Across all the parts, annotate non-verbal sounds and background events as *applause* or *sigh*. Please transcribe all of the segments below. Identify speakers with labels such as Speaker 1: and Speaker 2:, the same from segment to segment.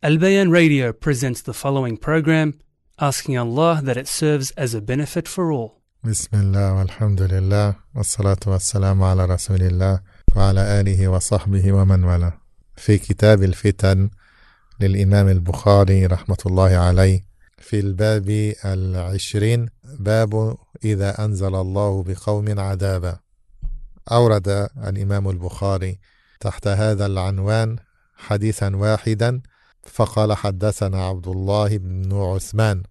Speaker 1: Al Bayan Radio presents the following program, asking Allah that it serves as a benefit for all.
Speaker 2: بسم الله والحمد لله والصلاة والسلام على رسول الله وعلى آله وصحبه ومن والاه في كتاب الفتن للإمام البخاري رحمة الله عليه في الباب العشرين باب إذا أنزل الله بقوم عذابا أورد الإمام البخاري تحت هذا العنوان حديثا واحدا فقال حدثنا عبد الله بن عثمان.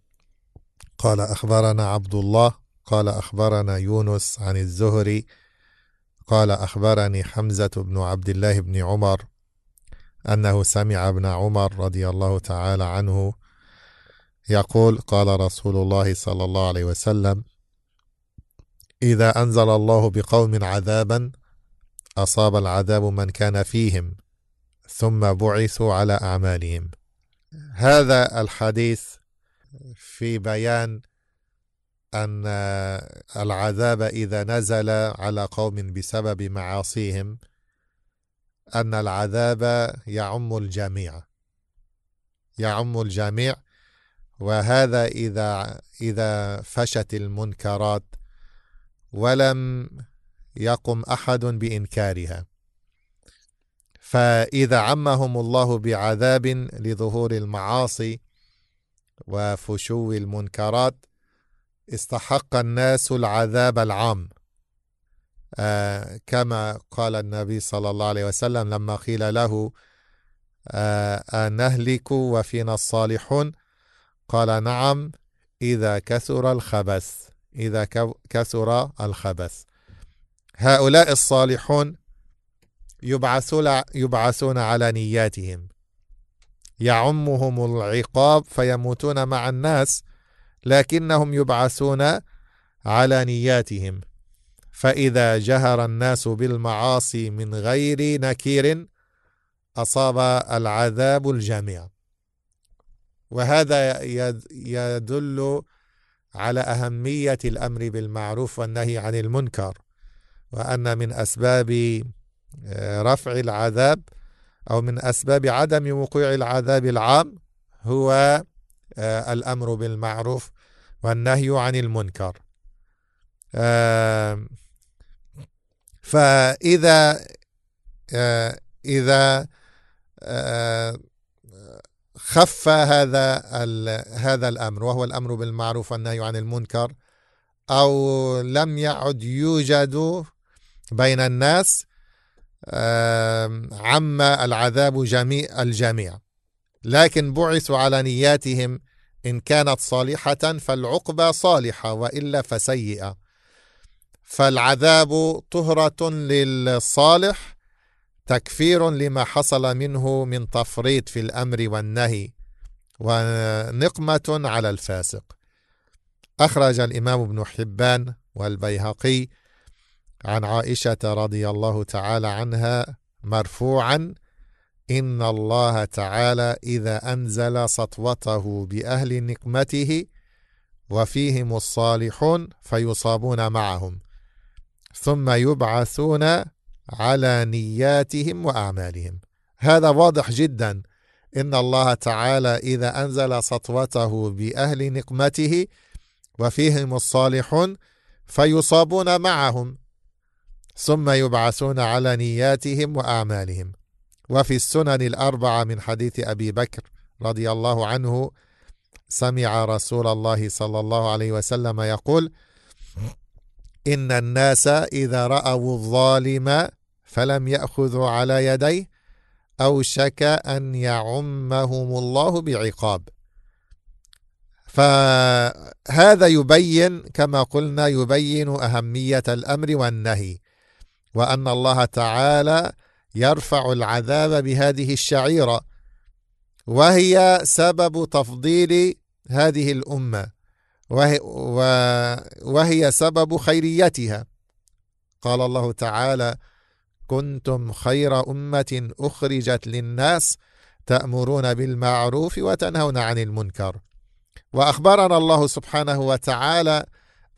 Speaker 2: قال أخبرنا عبد الله قال أخبرنا يونس عن الزهري قال أخبرني حمزة بن عبد الله بن عمر أنه سمع ابن عمر رضي الله تعالى عنه يقول قال رسول الله صلى الله عليه وسلم إذا أنزل الله بقوم عذابا أصاب العذاب من كان فيهم ثم بعثوا على أعمالهم. هذا الحديث في بيان أن العذاب إذا نزل على قوم بسبب معاصيهم أن العذاب يعم الجميع. يعم الجميع وهذا إذا إذا فشت المنكرات ولم يقم أحد بإنكارها. فإذا عمهم الله بعذاب لظهور المعاصي وفشو المنكرات استحق الناس العذاب العام. آه كما قال النبي صلى الله عليه وسلم لما قيل له آه نهلك وفينا الصالحون؟ قال نعم إذا كثر الخبث إذا كثر الخبث. هؤلاء الصالحون يبعثون يبعثون على نياتهم. يعمهم العقاب فيموتون مع الناس لكنهم يبعثون على نياتهم. فإذا جهر الناس بالمعاصي من غير نكير أصاب العذاب الجميع. وهذا يدل على أهمية الأمر بالمعروف والنهي عن المنكر وأن من أسباب رفع العذاب أو من أسباب عدم وقوع العذاب العام هو الأمر بالمعروف والنهي عن المنكر. فإذا إذا خف هذا هذا الأمر وهو الأمر بالمعروف والنهي عن المنكر أو لم يعد يوجد بين الناس عم العذاب جميع الجميع. لكن بعثوا على نياتهم إن كانت صالحة فالعقبى صالحة وإلا فسيئة. فالعذاب طهرة للصالح تكفير لما حصل منه من تفريط في الأمر والنهي ونقمة على الفاسق. أخرج الإمام ابن حبان والبيهقي عن عائشة رضي الله تعالى عنها مرفوعا إن الله تعالى إذا أنزل سطوته بأهل نقمته وفيهم الصالحون فيصابون معهم ثم يبعثون على نياتهم وأعمالهم. هذا واضح جدا إن الله تعالى إذا أنزل سطوته بأهل نقمته وفيهم الصالحون فيصابون معهم. ثم يبعثون على نياتهم وأعمالهم. وفي السنن الأربعة من حديث أبي بكر رضي الله عنه سمع رسول الله صلى الله عليه وسلم يقول إن الناس إذا رأوا الظالم فلم يأخذوا على يديه اوشك أن يعمهم الله بعقاب. فهذا يبين كما قلنا يبين أهمية الأمر والنهي. وأن الله تعالى يرفع العذاب بهذه الشعيرة وهي سبب تفضيل هذه الأمة وهي, وهي سبب خيريتها. قال الله تعالى كنتم خير أمة أخرجت للناس تأمرون بالمعروف وتنهون عن المنكر. وأخبرنا الله سبحانه وتعالى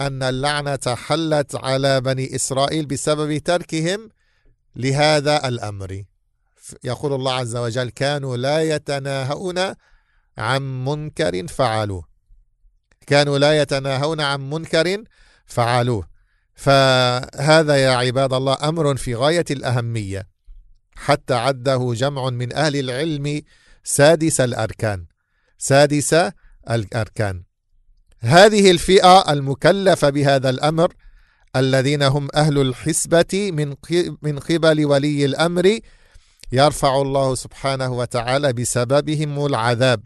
Speaker 2: أن اللعنة حلت على بني إسرائيل بسبب تركهم لهذا الأمر. يقول الله عز وجل كانوا لا يتناهون عن منكر فعلوه. كانوا لا يتناهون عن منكر فعلوه. فهذا يا عباد الله أمر في غاية الأهمية. حتى عده جمع من أهل العلم سادس الأركان. سادس الأركان. هذه الفئة المكلفة بهذا الأمر الذين هم أهل الحسبة من من قبل ولي الأمر يرفع الله سبحانه وتعالى بسببهم العذاب.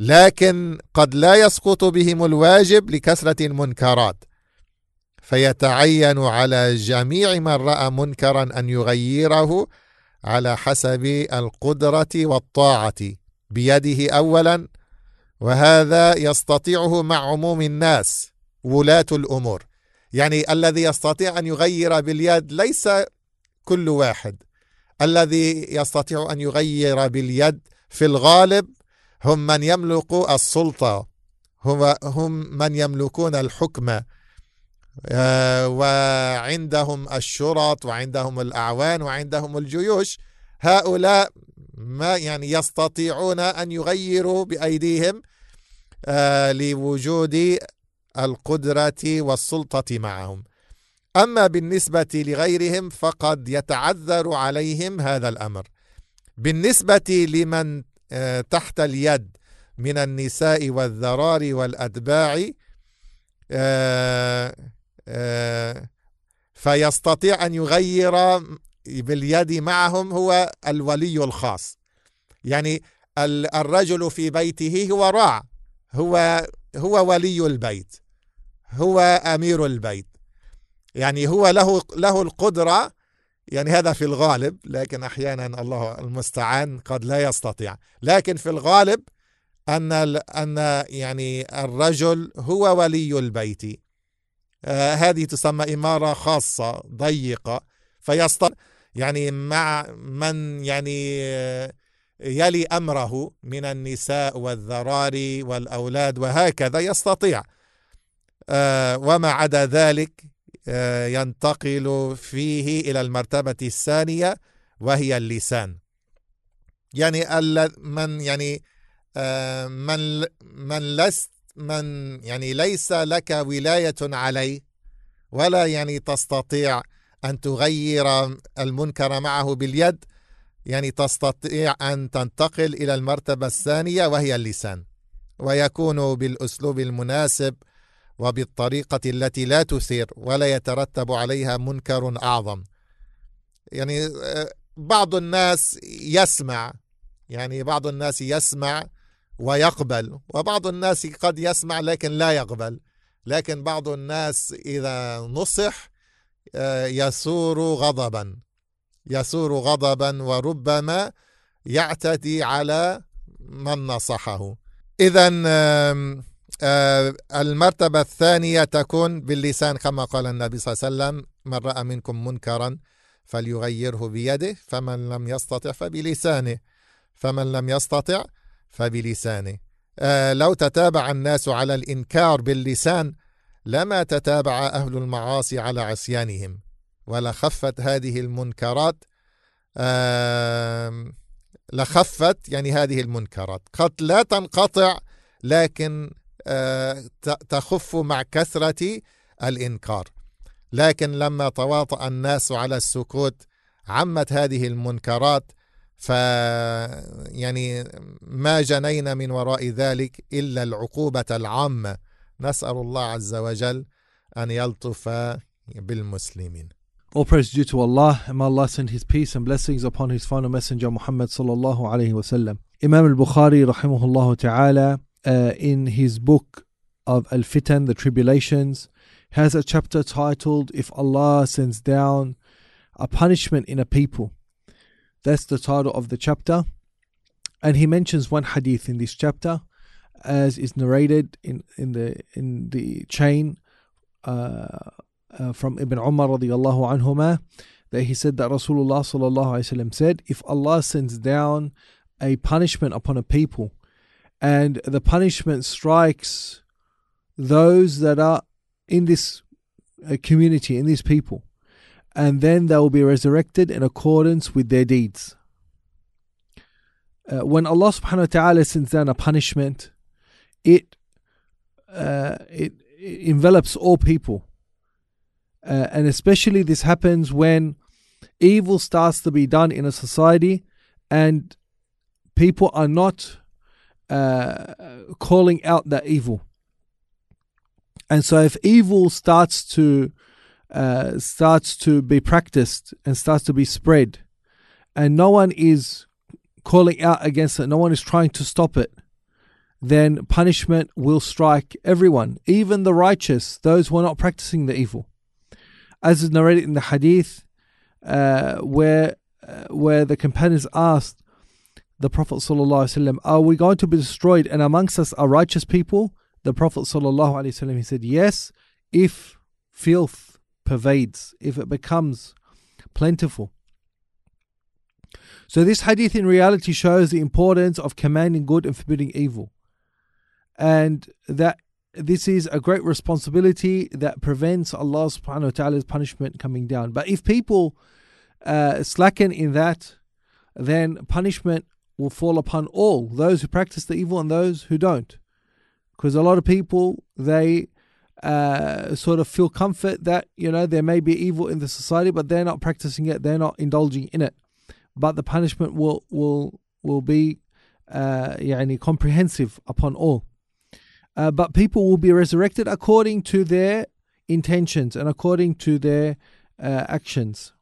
Speaker 2: لكن قد لا يسقط بهم الواجب لكثرة المنكرات. فيتعين على جميع من رأى منكرا أن يغيره على حسب القدرة والطاعة. بيده اولا وهذا يستطيعه مع عموم الناس ولاة الأمور. يعني الذي يستطيع أن يغير باليد ليس كل واحد. الذي يستطيع أن يغير باليد في الغالب هم من يملك السلطة هم من يملكون الحكم. آه، وعندهم الشرط وعندهم الأعوان وعندهم الجيوش. هؤلاء ما يعني يستطيعون أن يغيروا بأيديهم لوجود القدرة والسلطة معهم. أما بالنسبة لغيرهم فقد يتعذر عليهم هذا الأمر. بالنسبة لمن آه، تحت اليد من النساء والذرار والأتباع آه، فيستطيع أن يغير باليد معهم هو الولي الخاص. يعني الرجل في بيته هو راع. هو هو ولي البيت هو أمير البيت. يعني هو له له القدرة يعني هذا في الغالب لكن أحيانا الله المستعان قد لا يستطيع. لكن في الغالب أن أن يعني الرجل هو ولي البيت. آه، هذه تسمى إمارة خاصة ضيقة فيستطيع يعني مع من يعني آه، يلي أمره من النساء والذراري والأولاد وهكذا يستطيع. آه، وما عدا ذلك ينتقل فيه إلى المرتبة الثانية وهي اللسان. يعني من يعني من من لست من يعني ليس لك ولاية عليه ولا يعني تستطيع أن تغير المنكر معه باليد يعني تستطيع أن تنتقل إلى المرتبة الثانية وهي اللسان ويكون بالأسلوب المناسب وبالطريقة التي لا تثير ولا يترتب عليها منكر أعظم. يعني آه، بعض الناس يسمع يعني بعض الناس يسمع ويقبل وبعض الناس قد يسمع لكن لا يقبل. لكن بعض الناس إذا نصح آه، يسور غضبا. يسور غضبا وربما يعتدي على من نصحه. إذا آه، المرتبة الثانية تكون باللسان كما قال النبي صلى الله عليه وسلم من رأى منكم منكرا فليغيره بيده فمن لم يستطع فبلسانه فمن لم يستطع فبلسانه. آه لو تتابع الناس على الإنكار باللسان لما تتابع أهل المعاصي على عصيانهم. ولخفت هذه المنكرات لخفت يعني هذه المنكرات. قد لا تنقطع لكن آه تخف مع كثرة الإنكار. لكن لما تواطأ الناس على السكوت عمت هذه المنكرات ف يعني ما جنينا من وراء ذلك إلا العقوبة العامة. نسأل الله عز وجل أن يلطف بالمسلمين.
Speaker 3: All praise due to Allah, and Allah send His peace and blessings upon His final messenger Muhammad sallallahu alayhi wasallam. Imam al-Bukhari rahimahullah ta'ala uh, in his book of Al-Fitan, the Tribulations, has a chapter titled If Allah sends down a punishment in a people. That's the title of the chapter. And he mentions one hadith in this chapter, as is narrated in, in the in the chain uh, uh, from Ibn Umar radiallahu anhuma, that he said that Rasulullah sallallahu alaihi wasallam said, if Allah sends down a punishment upon a people, and the punishment strikes those that are in this uh, community, in these people, and then they will be resurrected in accordance with their deeds. Uh, when Allah subhanahu wa ta'ala sends down a punishment, it, uh, it, it envelops all people. Uh, and especially this happens when evil starts to be done in a society and people are not uh, calling out that evil. And so if evil starts to uh, starts to be practiced and starts to be spread, and no one is calling out against it, no one is trying to stop it, then punishment will strike everyone, even the righteous, those who are not practicing the evil. As is narrated in the hadith, uh, where uh, where the companions asked the Prophet ﷺ, Are we going to be destroyed and amongst us are righteous people? The Prophet ﷺ, he said, Yes, if filth pervades, if it becomes plentiful. So this hadith in reality shows the importance of commanding good and forbidding evil. And that this is a great responsibility that prevents Allah subhanahu wa ta'ala's punishment coming down. But if people uh, slacken in that, then punishment will fall upon all those who practice the evil and those who don't. Because a lot of people, they uh, sort of feel comfort that, you know, there may be evil in the society, but they're not practicing it, they're not indulging in it. But the punishment will, will, will be uh, يعني, comprehensive upon all. Uh, but people will be resurrected according to their intentions and according to their uh, actions.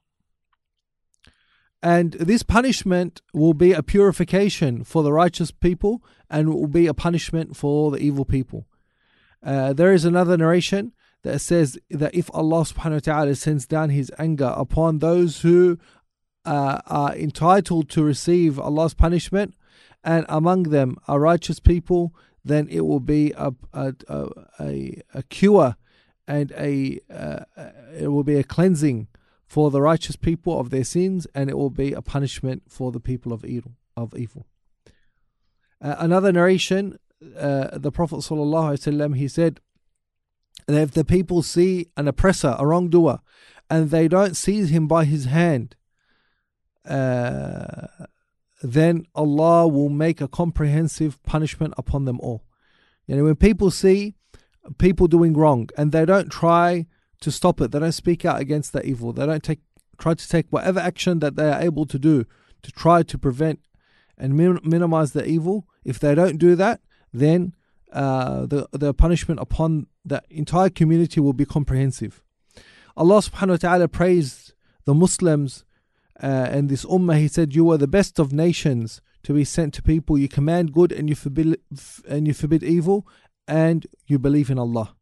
Speaker 3: And this punishment will be a purification for the righteous people and will be a punishment for the evil people. Uh, there is another narration that says that if Allah subhanahu wa ta'ala sends down his anger upon those who uh, are entitled to receive Allah's punishment, and among them are righteous people, then it will be a, a, a, a cure and a uh, it will be a cleansing for the righteous people of their sins, and it will be a punishment for the people of evil. Of evil. Uh, another narration, uh, the Prophet ﷺ, he said that if the people see an oppressor, a wrongdoer, and they don't seize him by his hand, uh, then Allah will make a comprehensive punishment upon them all. You know, when people see people doing wrong and they don't try to stop it. They don't speak out against that evil. They don't take try to take whatever action that they are able to do to try to prevent and min- minimize the evil. If they don't do that, then uh, the the punishment upon the entire community will be comprehensive. Allah subhanahu wa ta'ala praised the Muslims uh, and this ummah. He said, "You are the best of nations to be sent to people. You command good and you forbid and you forbid evil, and you believe in Allah."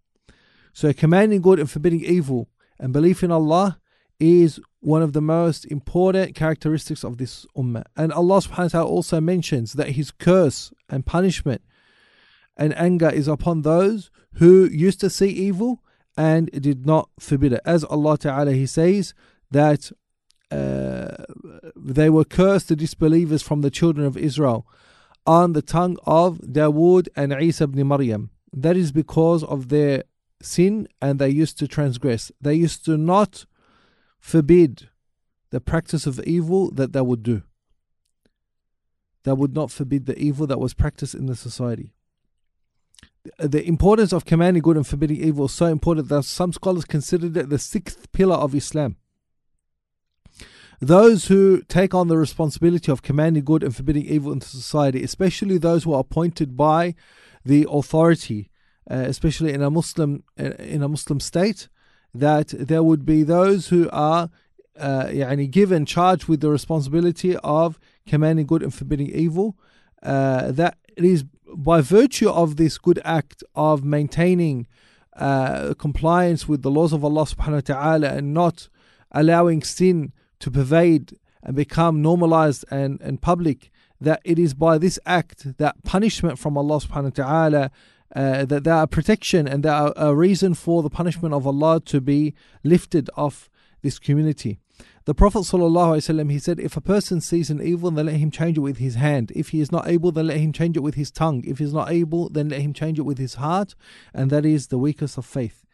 Speaker 3: So, commanding good and forbidding evil and belief in Allah is one of the most important characteristics of this ummah. And Allah subhanahu wa ta'ala also mentions that His curse and punishment and anger is upon those who used to see evil and did not forbid it. As Allah Ta'ala He says that uh, they were cursed, the disbelievers from the children of Israel, on the tongue of Dawood and Isa ibn Maryam. That is because of their sin and they used to transgress. They used to not forbid the practice of evil that they would do. They would not forbid the evil that was practiced in the society. The importance of commanding good and forbidding evil is so important that some scholars considered it the sixth pillar of Islam. Those who take on the responsibility of commanding good and forbidding evil in society, especially those who are appointed by the authority uh, especially in a Muslim uh, in a Muslim state, that there would be those who are uh, يعني given charge with the responsibility of commanding good and forbidding evil. Uh, that it is by virtue of this good act of maintaining uh, compliance with the laws of Allah subhanahu wa ta'ala and not allowing sin to pervade and become normalized and, and public, that it is by this act that punishment from Allah subhanahu wa ta'ala uh, that there are protection and there are a reason for the punishment of Allah to be lifted off this community. The Prophet ﷺ, he said, if a person sees an evil, then let him change it with his hand. If he is not able, then let him change it with his tongue. If he is not able, then let him change it with his heart. And that is the weakest of faith.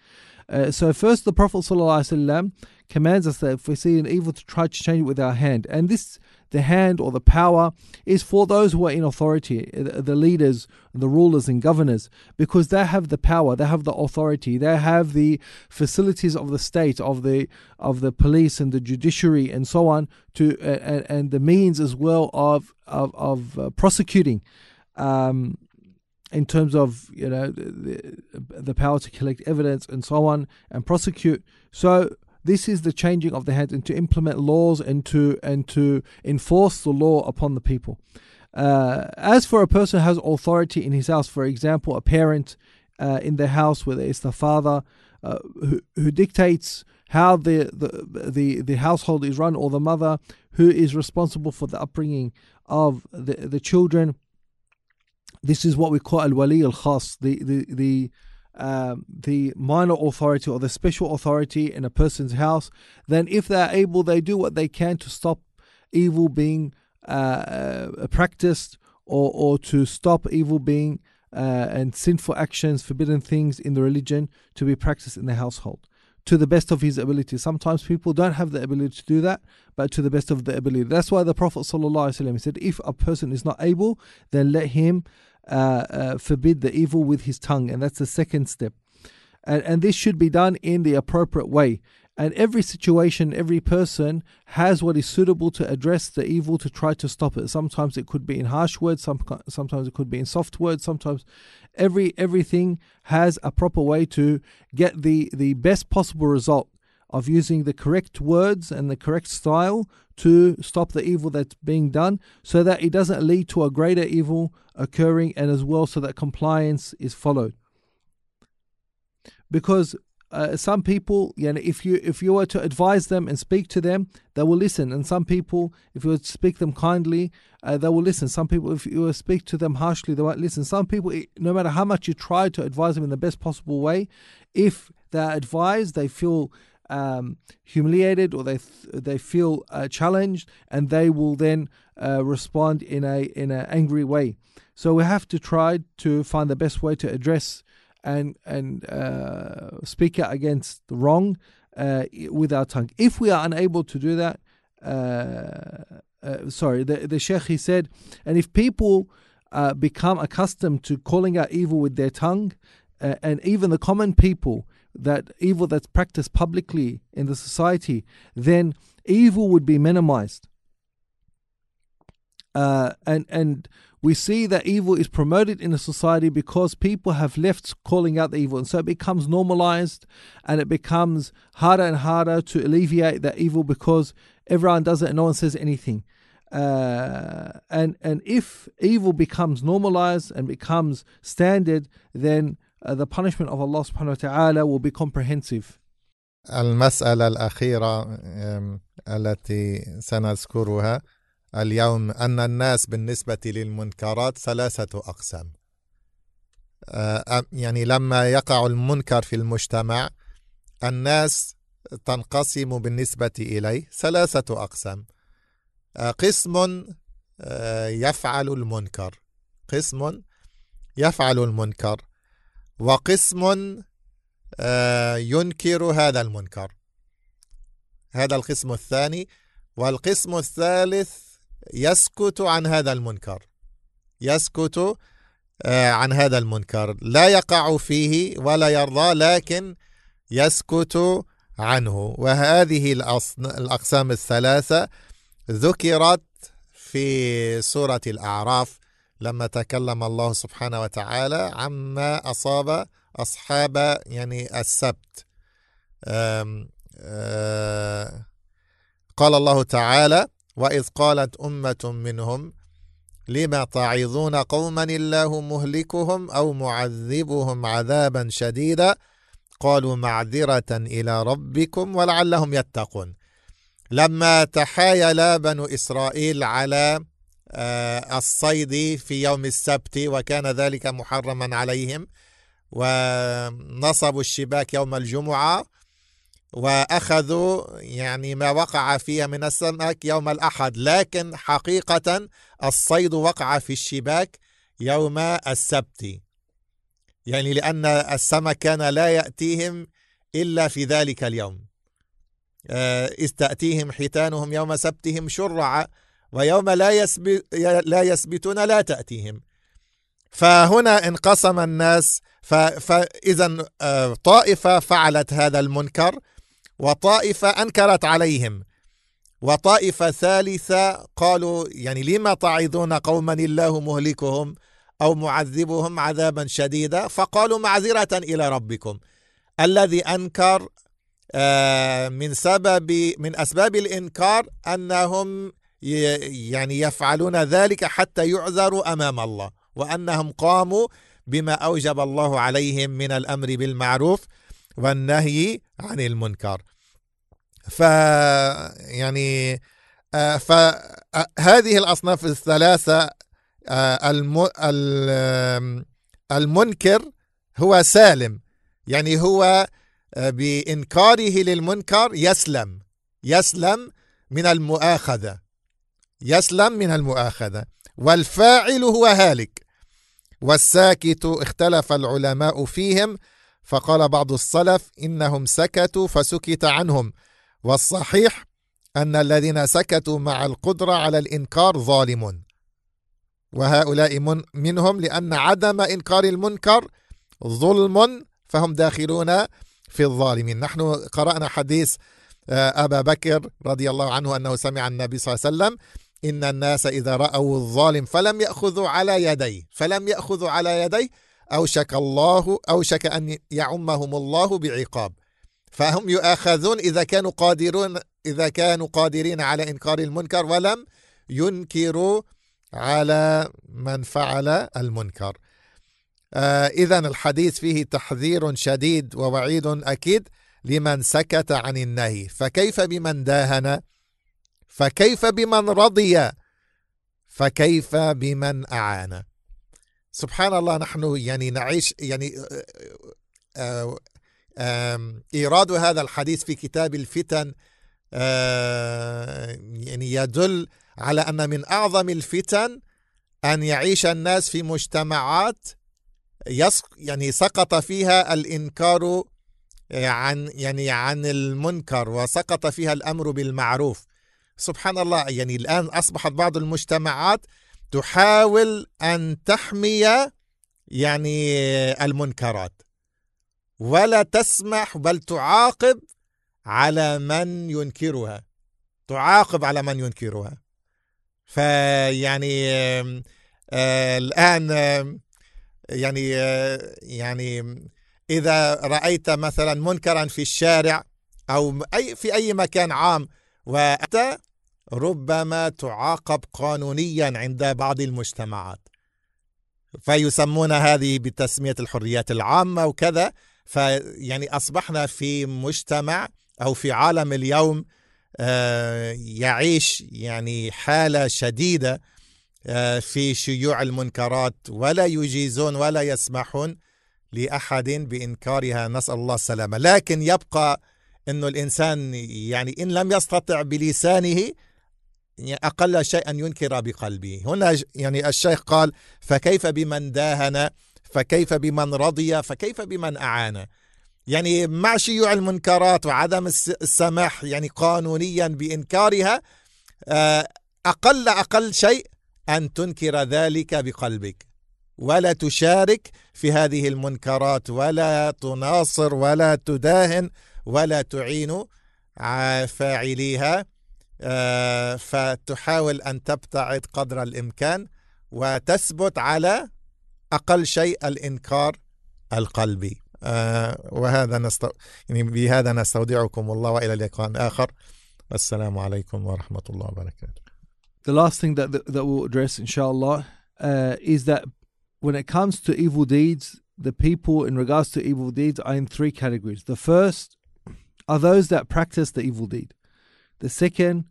Speaker 3: Uh, so first, the Prophet ﷺ commands us that if we see an evil, to try to change it with our hand, and this the hand or the power is for those who are in authority, the leaders, the rulers and governors, because they have the power, they have the authority, they have the facilities of the state, of the of the police and the judiciary and so on, to uh, and, and the means as well of of, of uh, prosecuting. Um, in terms of you know the, the power to collect evidence and so on and prosecute so this is the changing of the hands and to implement laws and to and to enforce the law upon the people. Uh, as for a person who has authority in his house, for example, a parent uh, in the house, whether it's the father uh, who, who dictates how the, the the the household is run, or the mother who is responsible for the upbringing of the the children. This is what we call al wali al khas, the the the um, the minor authority or the special authority in a person's house, then if they're able, they do what they can to stop evil being uh, uh, practiced or, or to stop evil being uh, and sinful actions, forbidden things in the religion to be practiced in the household to the best of his ability. Sometimes people don't have the ability to do that, but to the best of the ability. That's why the Prophet ﷺ said, if a person is not able, then let him uh, uh, Uh, uh, forbid the evil with his tongue, and that's the second step. And, and this should be done in the appropriate way. And every situation, every person has what is suitable to address the evil to try to stop it. Sometimes it could be in harsh words, some, sometimes it could be in soft words, sometimes every everything has a proper way to get the, the best possible result of using the correct words and the correct style to stop the evil that's being done so that it doesn't lead to a greater evil occurring and as well so that compliance is followed. Because uh, some people you know if you if you were to advise them and speak to them they will listen. And some people if you were to speak them kindly uh, they will listen. Some people if you speak to them harshly they won't listen. Some people no matter how much you try to advise them in the best possible way if they're advised they feel um, humiliated or they they feel uh, challenged, and they will then uh, respond in a in an angry way. So we have to try to find the best way to address and and uh, speak out against the wrong uh, with our tongue. If we are unable to do that, uh, uh, sorry, the the sheikh he said, and if people become accustomed to calling out evil with their tongue, and even the common people that evil that's practiced publicly in the society, then evil would be minimized. Uh, and and we see that evil is promoted in a society because people have left calling out the evil, and so it becomes normalized, and it becomes harder and harder to alleviate that evil because everyone does it and no one says anything. Uh, and and if evil becomes normalized and becomes standard, then the punishment of Allah subhanahu wa ta'ala will be comprehensive.
Speaker 2: المسألة الأخيرة التي سنذكرها اليوم أن الناس بالنسبة للمنكرات ثلاثة أقسام. يعني لما يقع المنكر في المجتمع الناس تنقسم بالنسبة إليه ثلاثة أقسام. قسم يفعل المنكر. قسم يفعل المنكر. وقسم آه، ينكر هذا المنكر. هذا القسم الثاني والقسم الثالث يسكت عن هذا المنكر. يسكت آه، عن هذا المنكر. لا يقع فيه ولا يرضى لكن يسكت عنه. وهذه الأقسام الثلاثة ذكرت في سورة الأعراف. لما تكلم الله سبحانه وتعالى عما أصاب أصحاب يعني السبت. قال الله تعالى وإذ قالت أمة منهم لما تعظون قوما الله مهلكهم أو معذبهم عذابا شديدا؟ قالوا معذرة إلى ربكم ولعلهم يتقون. لما تحايل بنو إسرائيل على آه، الصيد في يوم السبت وكان ذلك محرما عليهم. ونصبوا الشباك يوم الجمعة وأخذوا يعني ما وقع فيها من السمك يوم الأحد. لكن حقيقة الصيد وقع في الشباك يوم السبت. يعني لأن السمك كان لا يأتيهم إلا في ذلك اليوم. آه، إذ تأتيهم حيتانهم يوم سبتهم شرعا. ويوم لا, يسبت لا يسبتون لا تأتيهم. فهنا انقسم الناس فإذا آه، طائفة فعلت هذا المنكر وطائفة أنكرت عليهم. وطائفة ثالثة قالوا يعني لما تعظون قوما الله مهلكهم أو معذبهم عذابا شديدا؟ فقالوا معذرة إلى ربكم. الذي أنكر آه، من سبب من أسباب الإنكار أنهم يعني يفعلون ذلك حتى يعذروا أمام الله وأنهم قاموا بما أوجب الله عليهم من الأمر بالمعروف والنهي عن المنكر. ف يعني آه، فهذه الأصناف الثلاثة آه، المنكر هو سالم يعني هو آه، بإنكاره للمنكر يسلم يسلم من المؤاخذة. يسلم من المؤاخذة. والفاعل هو هالك. والساكت اختلف العلماء فيهم فقال بعض السلف إنهم سكتوا فسكت عنهم. والصحيح أن الذين سكتوا مع القدرة على الإنكار ظالمون. وهؤلاء من منهم لأن عدم إنكار المنكر ظلم فهم داخلون في الظالمين. نحن قرأنا حديث آه، أبا بكر رضي الله عنه أنه سمع النبي صلى الله عليه وسلم إن الناس إذا رأوا الظالم فلم يأخذوا على يديه فلم يأخذوا على يديه أوشك الله أوشك أن يعمهم الله بعقاب. فهم يؤاخذون إذا كانوا قادرون إذا كانوا قادرين على إنكار المنكر ولم ينكروا على من فعل المنكر. آه إذا الحديث فيه تحذير شديد ووعيد أكيد لمن سكت عن النهي. فكيف بمن داهن؟ فكيف بمن رضي؟ فكيف بمن أعان. سبحان الله نحن يعني نعيش يعني آه، آه، إيراد هذا الحديث في كتاب الفتن آه، يعني يدل على أن من أعظم الفتن أن يعيش الناس في مجتمعات يعني سقط فيها الإنكار عن يعني عن المنكر وسقط فيها الأمر بالمعروف. سبحان الله يعني الآن أصبحت بعض المجتمعات تحاول أن تحمي يعني المنكرات. ولا تسمح بل تعاقب على من ينكرها. تعاقب على من ينكرها. فيعني آه الآن يعني آه يعني إذا رأيت مثلا منكرا في الشارع أو أي في أي مكان عام وأنت ربما تعاقب قانونيا عند بعض المجتمعات. فيسمون هذه بتسمية الحريات العامة وكذا فيعني أصبحنا في مجتمع أو في عالم اليوم آه، يعيش يعني حالة شديدة آه، في شيوع المنكرات ولا يجيزون ولا يسمحون لأحد بإنكارها. نسأل الله السلامة. لكن يبقى أنه الإنسان يعني إن لم يستطع بلسانه يعني أقل شيء أن ينكر بقلبه. هنا يعني الشيخ قال فكيف بمن داهن؟ فكيف بمن رضي؟ فكيف بمن أعان؟ يعني مع شيوع المنكرات وعدم السماح يعني قانونيا بإنكارها آه، أقل أقل شيء أن تنكر ذلك بقلبك. ولا تشارك في هذه المنكرات ولا تناصر ولا تداهن ولا تعين فاعليها آه، فتحاول أن تبتعد قدر الإمكان وتثبت على أقل شيء الإنكار القلبي. آه، وهذا نست... يعني بهذا نستودعكم الله وإلى لقاء آخر. والسلام عليكم ورحمة الله وبركاته.
Speaker 3: The last thing that, that, that we'll address, inshallah, uh, is that when it comes to evil deeds, the people in regards to evil deeds are in three categories. The first are those that practice the evil deed. The second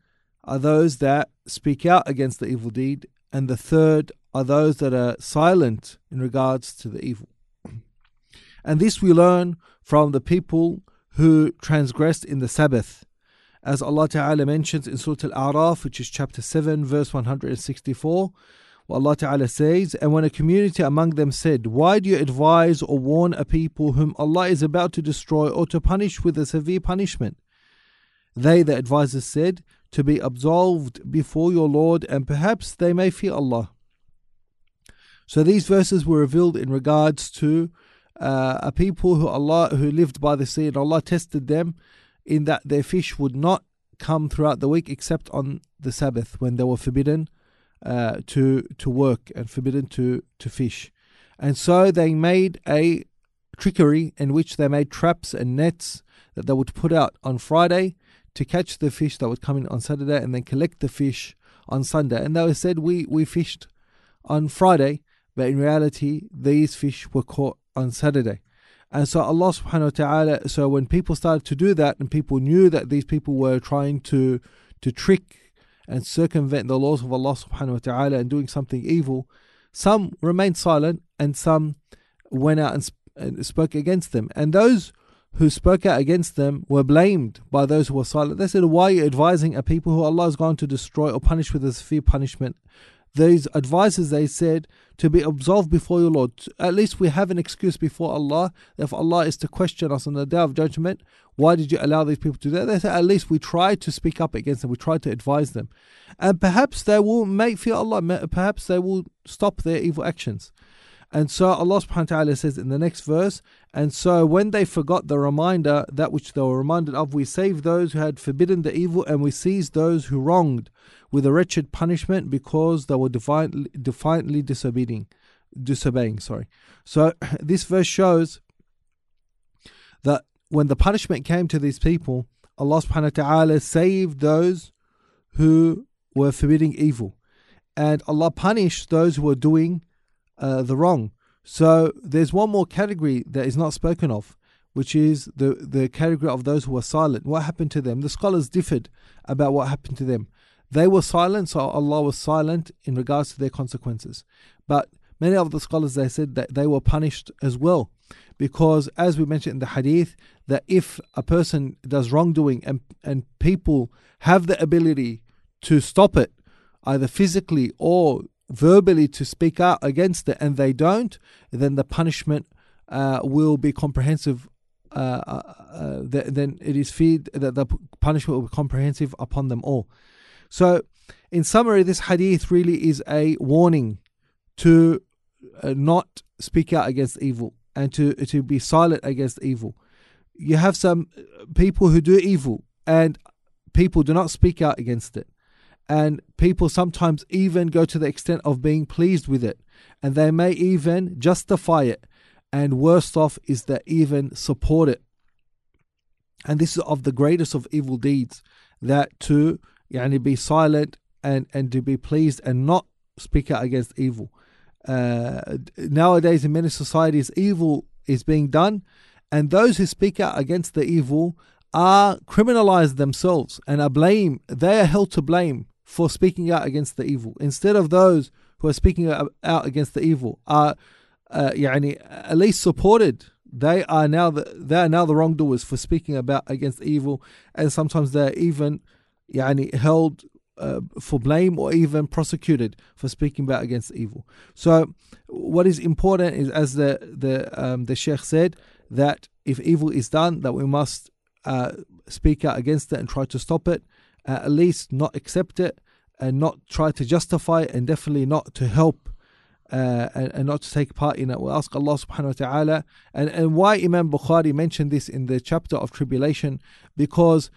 Speaker 3: are those that speak out against the evil deed. And the third are those that are silent in regards to the evil. And this we learn from the people who transgressed in the Sabbath. As Allah Ta'ala mentions in Surah Al-A'raf, which is chapter 7, verse 164, What Allah Ta'ala says, and when a community among them said, Why do you advise or warn a people whom Allah is about to destroy or to punish with a severe punishment? They, the advisers, said, To be absolved before your Lord, and perhaps they may fear Allah. So these verses were revealed in regards to uh, a people who Allah who lived by the sea, and Allah tested them in that their fish would not come throughout the week except on the Sabbath when they were forbidden uh, to to work and forbidden to to fish, and so they made a trickery in which they made traps and nets that they would put out on Friday to catch the fish that would come in on Saturday and then collect the fish on Sunday. And they said we we fished on Friday, but in reality these fish were caught on Saturday. And so Allah subhanahu wa ta'ala so when people started to do that and people knew that these people were trying to to trick and circumvent the laws of Allah subhanahu wa ta'ala and doing something evil, some remained silent and some went out and, sp- and spoke against them. And those who spoke out against them were blamed by those who were silent. They said, Why are you advising a people who Allah is going to destroy or punish with a severe punishment? These advisors, they said, to be absolved before your Lord. At least we have an excuse before Allah. If Allah is to question us on the day of judgment, why did you allow these people to do that? They said, at least we tried to speak up against them. We tried to advise them. And perhaps they will make fear Allah. Perhaps they will stop their evil actions. And so Allah subhanahu wa ta'ala says in the next verse, and so when they forgot the reminder, that which they were reminded of, we saved those who had forbidden the evil and we seized those who wronged with a wretched punishment because they were defiantly, defiantly disobeying. Disobeying, sorry. So *clears throat* this verse shows that when the punishment came to these people, Allah subhanahu wa ta'ala saved those who were forbidding evil. And Allah punished those who were doing uh, the wrong. So there's one more category that is not spoken of, which is the, the category of those who were silent. What happened to them? The scholars differed about what happened to them. They were silent, so Allah was silent in regards to their consequences. But many of the scholars they said that they were punished as well because as we mentioned in the hadith that if a person does wrongdoing and and people have the ability to stop it either physically or verbally to speak out against it and they don't then the punishment uh, will be comprehensive uh, uh, uh then it is feared that the punishment will be comprehensive upon them all so in summary this hadith really is a warning to uh, not speak out against evil and to, to be silent against evil. You have some people who do evil and people do not speak out against it. And people sometimes even go to the extent of being pleased with it. And they may even justify it. And worst off is that even support it. And this is of the greatest of evil deeds that to yani, be silent and, and to be pleased and not speak out against evil. Uh, nowadays, in many societies, evil is being done, and those who speak out against the evil are criminalized themselves and are blame. They are held to blame for speaking out against the evil, instead of those who are speaking out against the evil are, uh, يعني, at least supported. They are now the they are now the wrongdoers for speaking about against evil, and sometimes they are even, يعني, held uh, for blame or even prosecuted for speaking out against evil. So, what is important is, as the the um, the sheikh said, that if evil is done, that we must uh, speak out against it and try to stop it. Uh, at least not accept it and not try to justify it, and definitely not to help uh, and, and, not to take part in it. We ask Allah subhanahu wa ta'ala. And, and why Imam Bukhari mentioned this in the chapter of tribulation, because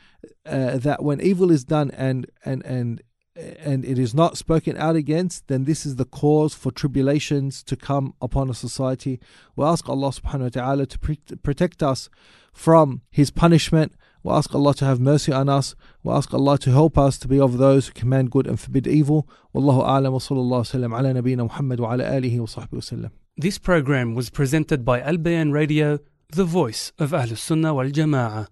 Speaker 3: uh, that when evil is done and, and, and, and it is not spoken out against, then this is the cause for tribulations to come upon a society. We ask Allah subhanahu wa ta'ala to pre- protect us from His punishment we ask Allah to have mercy on us. We ask Allah to help us to be of those who command good and forbid evil. Wallahu a'lam wa sallallahu sallam ala nabiyyina Muhammad wa ala alihi wa sahbihi wa sallam.
Speaker 1: This program was presented by Al Bayan Radio, the voice of Ahlus Sunnah wal Jama'ah.